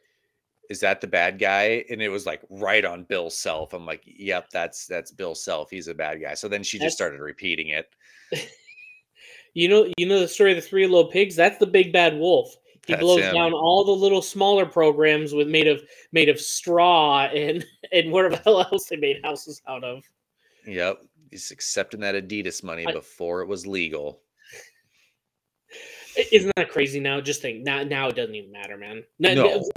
[SPEAKER 2] is that the bad guy? And it was like right on Bill Self. I'm like, yep, that's that's Bill Self. He's a bad guy. So then she
[SPEAKER 1] That's-
[SPEAKER 2] just started repeating it.
[SPEAKER 1] You know, you know the story of the three little pigs. That's the big bad wolf. He
[SPEAKER 2] That's
[SPEAKER 1] blows
[SPEAKER 2] him.
[SPEAKER 1] down all the little smaller programs with made of made of straw and and whatever the hell else they made houses out of.
[SPEAKER 2] Yep. He's accepting that Adidas money
[SPEAKER 1] I-
[SPEAKER 2] before it was legal.
[SPEAKER 1] Isn't that crazy now? Just think now now it doesn't even matter, man. N-
[SPEAKER 2] No.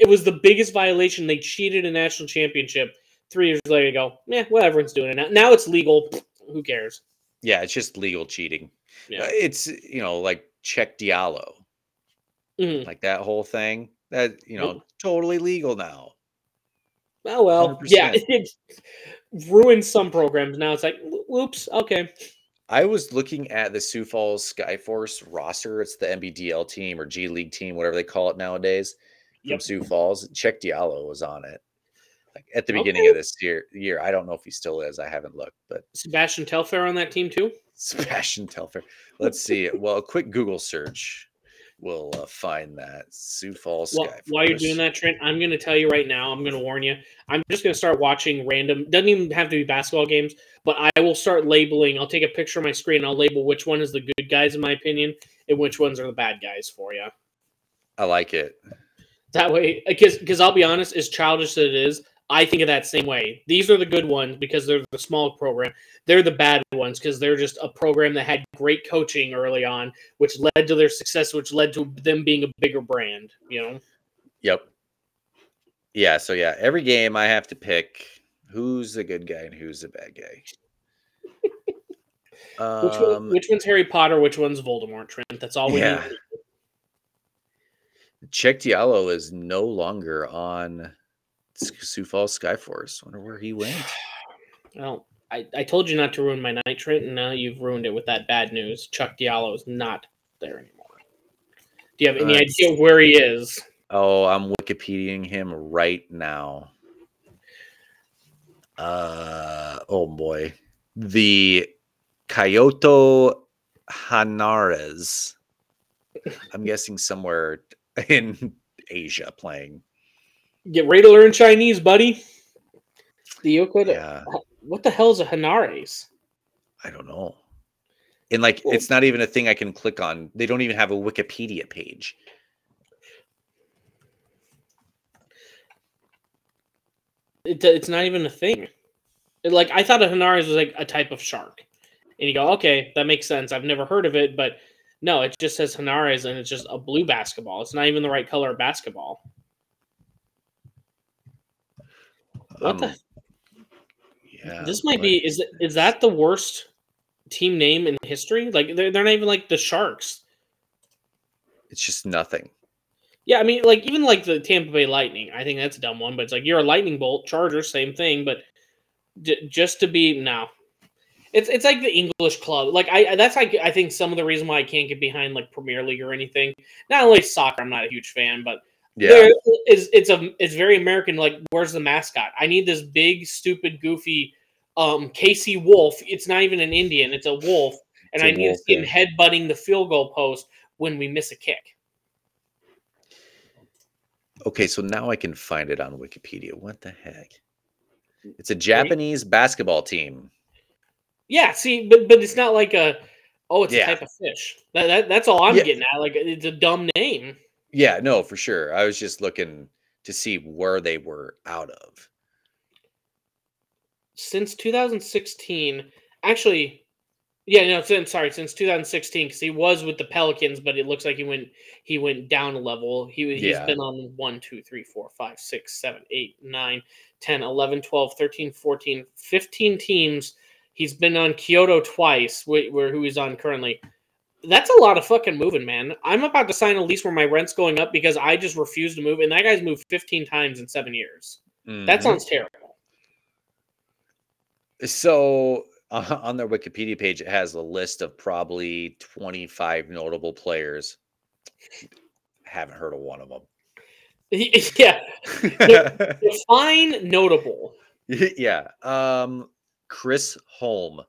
[SPEAKER 1] It was the biggest violation. They cheated a national championship. Three years later, you go, yeah, well, everyone's doing it now. Now it's legal. Who cares?
[SPEAKER 2] Yeah, it's just legal cheating.
[SPEAKER 1] Yeah.
[SPEAKER 2] Uh, It's you know, like Cheick Diallo.
[SPEAKER 1] Mhm.
[SPEAKER 2] Like that whole thing. That you know,
[SPEAKER 1] Nope.
[SPEAKER 2] totally legal now.
[SPEAKER 1] Oh well, yeah,
[SPEAKER 2] 100%.
[SPEAKER 1] it ruined some programs. Now it's like, whoops, okay.
[SPEAKER 2] I was looking at the Sioux Falls Skyforce roster. It's the NBDL team or G League team, whatever they call it nowadays, from
[SPEAKER 1] Yep.
[SPEAKER 2] Sioux Falls. Cheick Diallo was on it. Like at the beginning
[SPEAKER 1] Okay.
[SPEAKER 2] of this year, year. I don't know if he still is. I haven't looked, but
[SPEAKER 1] Sebastian Telfair on that team too.
[SPEAKER 2] Sebastian Telfair. Let's see. Well, a quick Google search will uh, find that Sioux Falls
[SPEAKER 1] Well, while you're doing that, Trent, I'm going to tell you right now. I'm going to warn you. I'm just going to start watching random. Doesn't even have to be basketball games, but I will start labeling. I'll take a picture of my screen. I'll label which one is the good guys in my opinion, and which ones are the bad guys for you.
[SPEAKER 2] I like it.
[SPEAKER 1] That way, because because I'll be honest, as childish as it is, I think of that same way. These are the good ones because they're the small program. They're the bad ones because they're just a program that had great coaching early on, which led to their success, which led to them being a bigger brand. You know,
[SPEAKER 2] Yep. Yeah. So yeah, every game I have to pick who's the good guy and who's the bad guy.
[SPEAKER 1] which
[SPEAKER 2] Um,
[SPEAKER 1] one, which one's Harry Potter, which one's Voldemort? Trent. That's all we
[SPEAKER 2] Yeah.
[SPEAKER 1] need.
[SPEAKER 2] Cheick Diallo is no longer on Sioux Falls Skyforce. Wonder where he went.
[SPEAKER 1] Well, I, I told you not to ruin my night, Trent, and now you've ruined it with that bad news. Chuck Diallo is not there anymore. Do you have any
[SPEAKER 2] Uh,
[SPEAKER 1] idea where he is?
[SPEAKER 2] Oh, I'm Wikipediaing him right now. Uh oh boy. The Kyoto Hannaryz. I'm guessing somewhere in Asia playing.
[SPEAKER 1] Get ready to learn Chinese, buddy. The Yokoda.
[SPEAKER 2] Yeah.
[SPEAKER 1] What the hell is a Hannaryz?
[SPEAKER 2] I don't know. And like,
[SPEAKER 1] Well-
[SPEAKER 2] it's not even a thing I can click on. They don't even have a Wikipedia page.
[SPEAKER 1] It, uh, it's not even a thing. It- like I thought a Hannaryz was like a type of shark, and you go, okay, that makes sense. I've never heard of it, but no, it just says Hannaryz, and it's just a blue basketball. It's not even the right color of basketball. What the?
[SPEAKER 2] Um, Yeah.
[SPEAKER 1] This might
[SPEAKER 2] what
[SPEAKER 1] be. Is it- is that the worst team name in history? Like they're they're not even like the Sharks.
[SPEAKER 2] It's just nothing.
[SPEAKER 1] Yeah, I mean, like even like the Tampa Bay Lightning. I think that's a dumb one, but it's like you're a lightning bolt, Chargers, same thing. But j- just to be now, it's it's like the English club. Like I- that's like I think some of the reason why I can't get behind like Premier League or anything. Not only soccer, I'm not a huge fan, but
[SPEAKER 2] Yeah.
[SPEAKER 1] there is it's a it's very American. Like where's the mascot? I need this big, stupid, goofy um KC Wolf. It's not even an Indian. It's a wolf, and
[SPEAKER 2] a
[SPEAKER 1] I need
[SPEAKER 2] wolf,
[SPEAKER 1] to see him
[SPEAKER 2] yeah.
[SPEAKER 1] headbutting the field goal post when we miss a kick.
[SPEAKER 2] Okay, so now I can find it on Wikipedia. What the heck? It's a Japanese basketball team.
[SPEAKER 1] Yeah, see, but but it's not like a oh, it's
[SPEAKER 2] Yeah.
[SPEAKER 1] a type of fish. That, that that's all I'm
[SPEAKER 2] Yeah.
[SPEAKER 1] getting at. Like it's a dumb name.
[SPEAKER 2] Yeah, no, for sure. I was just looking to see where they were out of.
[SPEAKER 1] Since 2016, actually, yeah, no, since sorry, since 2016, because he was with the Pelicans, but it looks like he went he went down a level. He he's
[SPEAKER 2] Yeah.
[SPEAKER 1] been on 1, 2, 3, 4, 5, 6, 7, 8, 9, 10, 11, 12, 13, 14, 15 teams. He's been on Kyoto twice, wh- where who he's on currently. That's a lot of fucking moving, man. I'm about to sign a lease where my rent's going up because I just refuse to move, and that guy's moved 15 times in seven years. That
[SPEAKER 2] Mhm.
[SPEAKER 1] sounds terrible.
[SPEAKER 2] So uh, on their Wikipedia page, it has a list of probably 25 notable players. Haven't heard of one of them.
[SPEAKER 1] yeah, define notable.
[SPEAKER 2] yeah. Um, Chris Holm,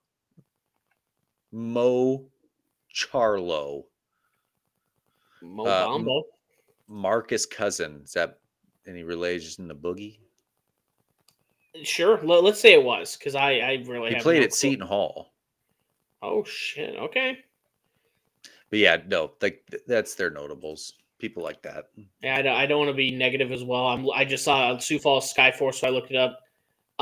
[SPEAKER 2] Mo Charlo,
[SPEAKER 1] Mo
[SPEAKER 2] Uh,
[SPEAKER 1] Bamba.
[SPEAKER 2] Marcus Cousin. Is that any relation to Boogie?
[SPEAKER 1] Sure, let, us say it was because I I really
[SPEAKER 2] He
[SPEAKER 1] have
[SPEAKER 2] played
[SPEAKER 1] no
[SPEAKER 2] at
[SPEAKER 1] clue.
[SPEAKER 2] Seton Hall.
[SPEAKER 1] Oh shit. Okay.
[SPEAKER 2] But yeah, no, like th- that's their notables. People like that.
[SPEAKER 1] Yeah, I don't, I don't want to be negative as well. I'm I just saw Sioux Falls Skyforce, so I looked it up.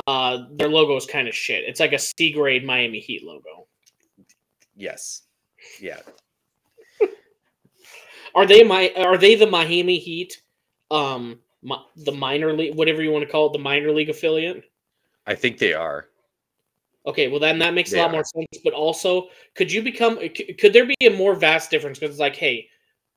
[SPEAKER 1] Uh, their logo is kind of shit. It's like a C grade Miami Heat logo.
[SPEAKER 2] Yes. Yeah.
[SPEAKER 1] Are they my? Are they the Miami Heat? Um, mi- the minor league, whatever you want to call it, the minor league affiliate.
[SPEAKER 2] I think they are.
[SPEAKER 1] Okay, well then that makes a lot
[SPEAKER 2] are.
[SPEAKER 1] more sense. But also, could you become? Could there be a more vast difference? Because it's like, hey,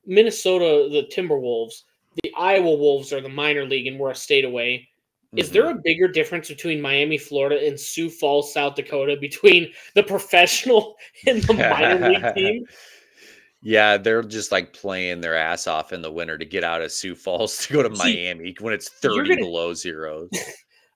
[SPEAKER 1] Minnesota, the Timberwolves, the Iowa Wolves are the minor league, and we're a state away. Is
[SPEAKER 2] Mhm.
[SPEAKER 1] there a bigger difference between Miami, Florida, and Sioux Falls, South Dakota, between the professional and the minor league team?
[SPEAKER 2] Yeah, they're just like playing their ass off in the winter to get out of Sioux Falls to go to
[SPEAKER 1] See,
[SPEAKER 2] Miami when it's 30
[SPEAKER 1] gonna-
[SPEAKER 2] below zero.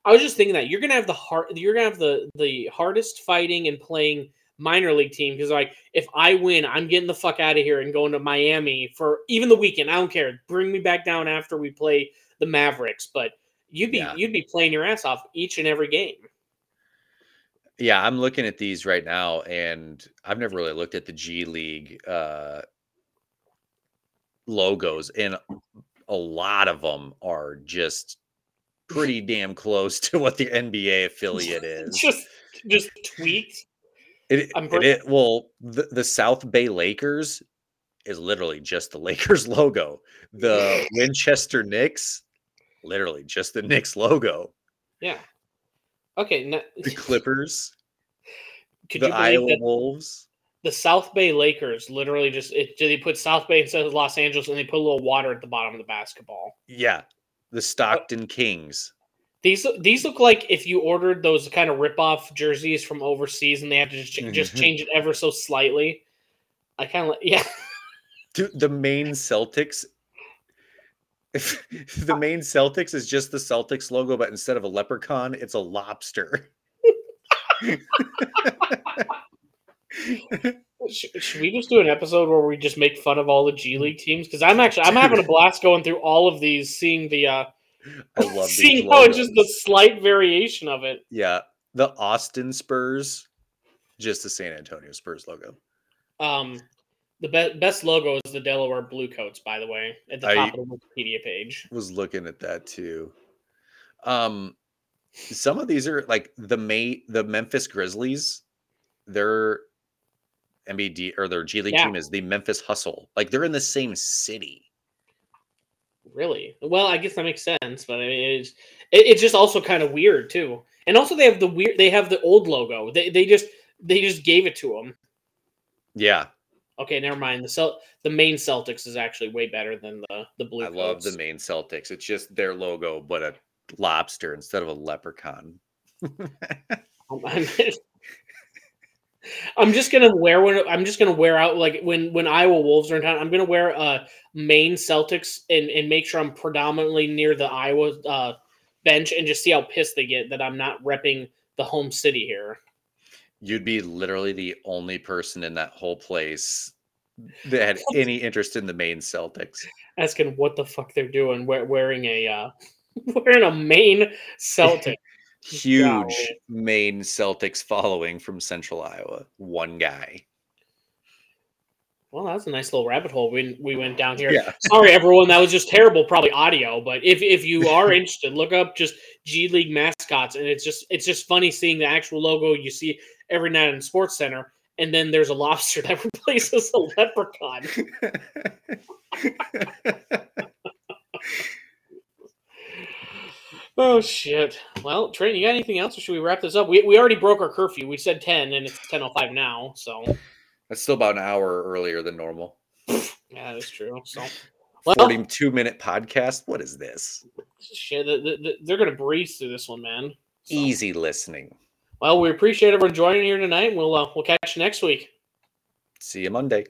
[SPEAKER 1] I was just thinking that you're gonna have the hard, you're gonna have the the hardest fighting and playing minor league team because like if I win, I'm getting the fuck out of here and going to Miami for even the weekend. I don't care. Bring me back down after we play the Mavericks, but you'd be
[SPEAKER 2] Yeah.
[SPEAKER 1] you'd be playing your ass off each and every game.
[SPEAKER 2] Yeah, I'm looking at these right now, and I've never really looked at the G League uh, logos, and a lot of them are just pretty damn close to what the NBA affiliate is.
[SPEAKER 1] just just tweaked.
[SPEAKER 2] It,
[SPEAKER 1] pretty-
[SPEAKER 2] it- well, the, the South Bay Lakers is literally just the Lakers logo. The Westchester Knicks, literally just the Knicks logo.
[SPEAKER 1] Yeah. Okay. Now,
[SPEAKER 2] The Clippers,
[SPEAKER 1] could
[SPEAKER 2] the
[SPEAKER 1] you
[SPEAKER 2] Iowa Wolves.
[SPEAKER 1] the South Bay Lakers literally just it, they put South Bay instead of Los Angeles and they put a little water at the bottom of the basketball.
[SPEAKER 2] Yeah, the Stockton Kings.
[SPEAKER 1] These these look like if you ordered those kind of rip off jerseys from overseas and they had to just, just
[SPEAKER 2] Mhm.
[SPEAKER 1] change it ever so slightly. I kind of yeah.
[SPEAKER 2] Dude, the Maine Celtics. the Maine Celtics is just the Celtics logo, but instead of a leprechaun, it's a lobster.
[SPEAKER 1] Sh- Should we just do an episode where we just make fun of all the G League teams? Because I'm actually I'm having a blast going through all of these, seeing the uh
[SPEAKER 2] I love these
[SPEAKER 1] seeing how it's just the slight variation of it.
[SPEAKER 2] Yeah. the Austin Spurs, just the San Antonio Spurs logo.
[SPEAKER 1] Um, the be- best logo is the Delaware Bluecoats, by the way, at the
[SPEAKER 2] I-
[SPEAKER 1] top of the Wikipedia page.
[SPEAKER 2] Was looking at that too. Um, some of these are like the May the Memphis Grizzlies. Their MBD or their G League
[SPEAKER 1] Yeah.
[SPEAKER 2] team is the Memphis Hustle. Like they're in the same city.
[SPEAKER 1] Really? Well, I guess that makes sense, but it is. It, it's just also kind of weird too. And also, they have the weird. They have the old logo. They they just they just gave it to them.
[SPEAKER 2] Yeah,
[SPEAKER 1] Okay, never mind. The Cel- the Maine Celtics is actually way better than the the blue.
[SPEAKER 2] I love the Maine Celtics. It's just their logo, but a lobster instead of a leprechaun.
[SPEAKER 1] I'm, I'm just gonna wear one. I'm just gonna wear out like when when Iowa Wolves are in town. I'm gonna wear a Maine Celtics and and make sure I'm predominantly near the Iowa uh, bench and just see how pissed they get that I'm not repping the home city here.
[SPEAKER 2] You'd be literally the only person in that whole place that had any interest in the Maine Celtics.
[SPEAKER 1] Asking what the fuck they're doing, we- wearing a uh, wearing a Maine Celtic.
[SPEAKER 2] Huge Maine Celtics following from Central Iowa. One guy.
[SPEAKER 1] Well, that was a nice little rabbit hole we we went down here.
[SPEAKER 2] Yeah.
[SPEAKER 1] Sorry, everyone. That was just terrible, probably audio. But if if you are interested, look up just G League mascots, and it's just it's just funny seeing the actual logo you see every night in Sports Center, and then there's a lobster that replaces a leprechaun. Oh shit! Well, Trent, you got anything else, or should we wrap this up? We we already broke our curfew. We said ten, and it's ten oh five now. So
[SPEAKER 2] That's still about an hour earlier than normal.
[SPEAKER 1] yeah, that's true. So well,
[SPEAKER 2] 42 minute podcast. What is this?
[SPEAKER 1] shit, the, the, the- they're gonna breeze through this one, man. So-
[SPEAKER 2] Easy listening.
[SPEAKER 1] Well, we appreciate everyone joining here tonight. and We'll uh, we'll catch you next week.
[SPEAKER 2] See you Monday.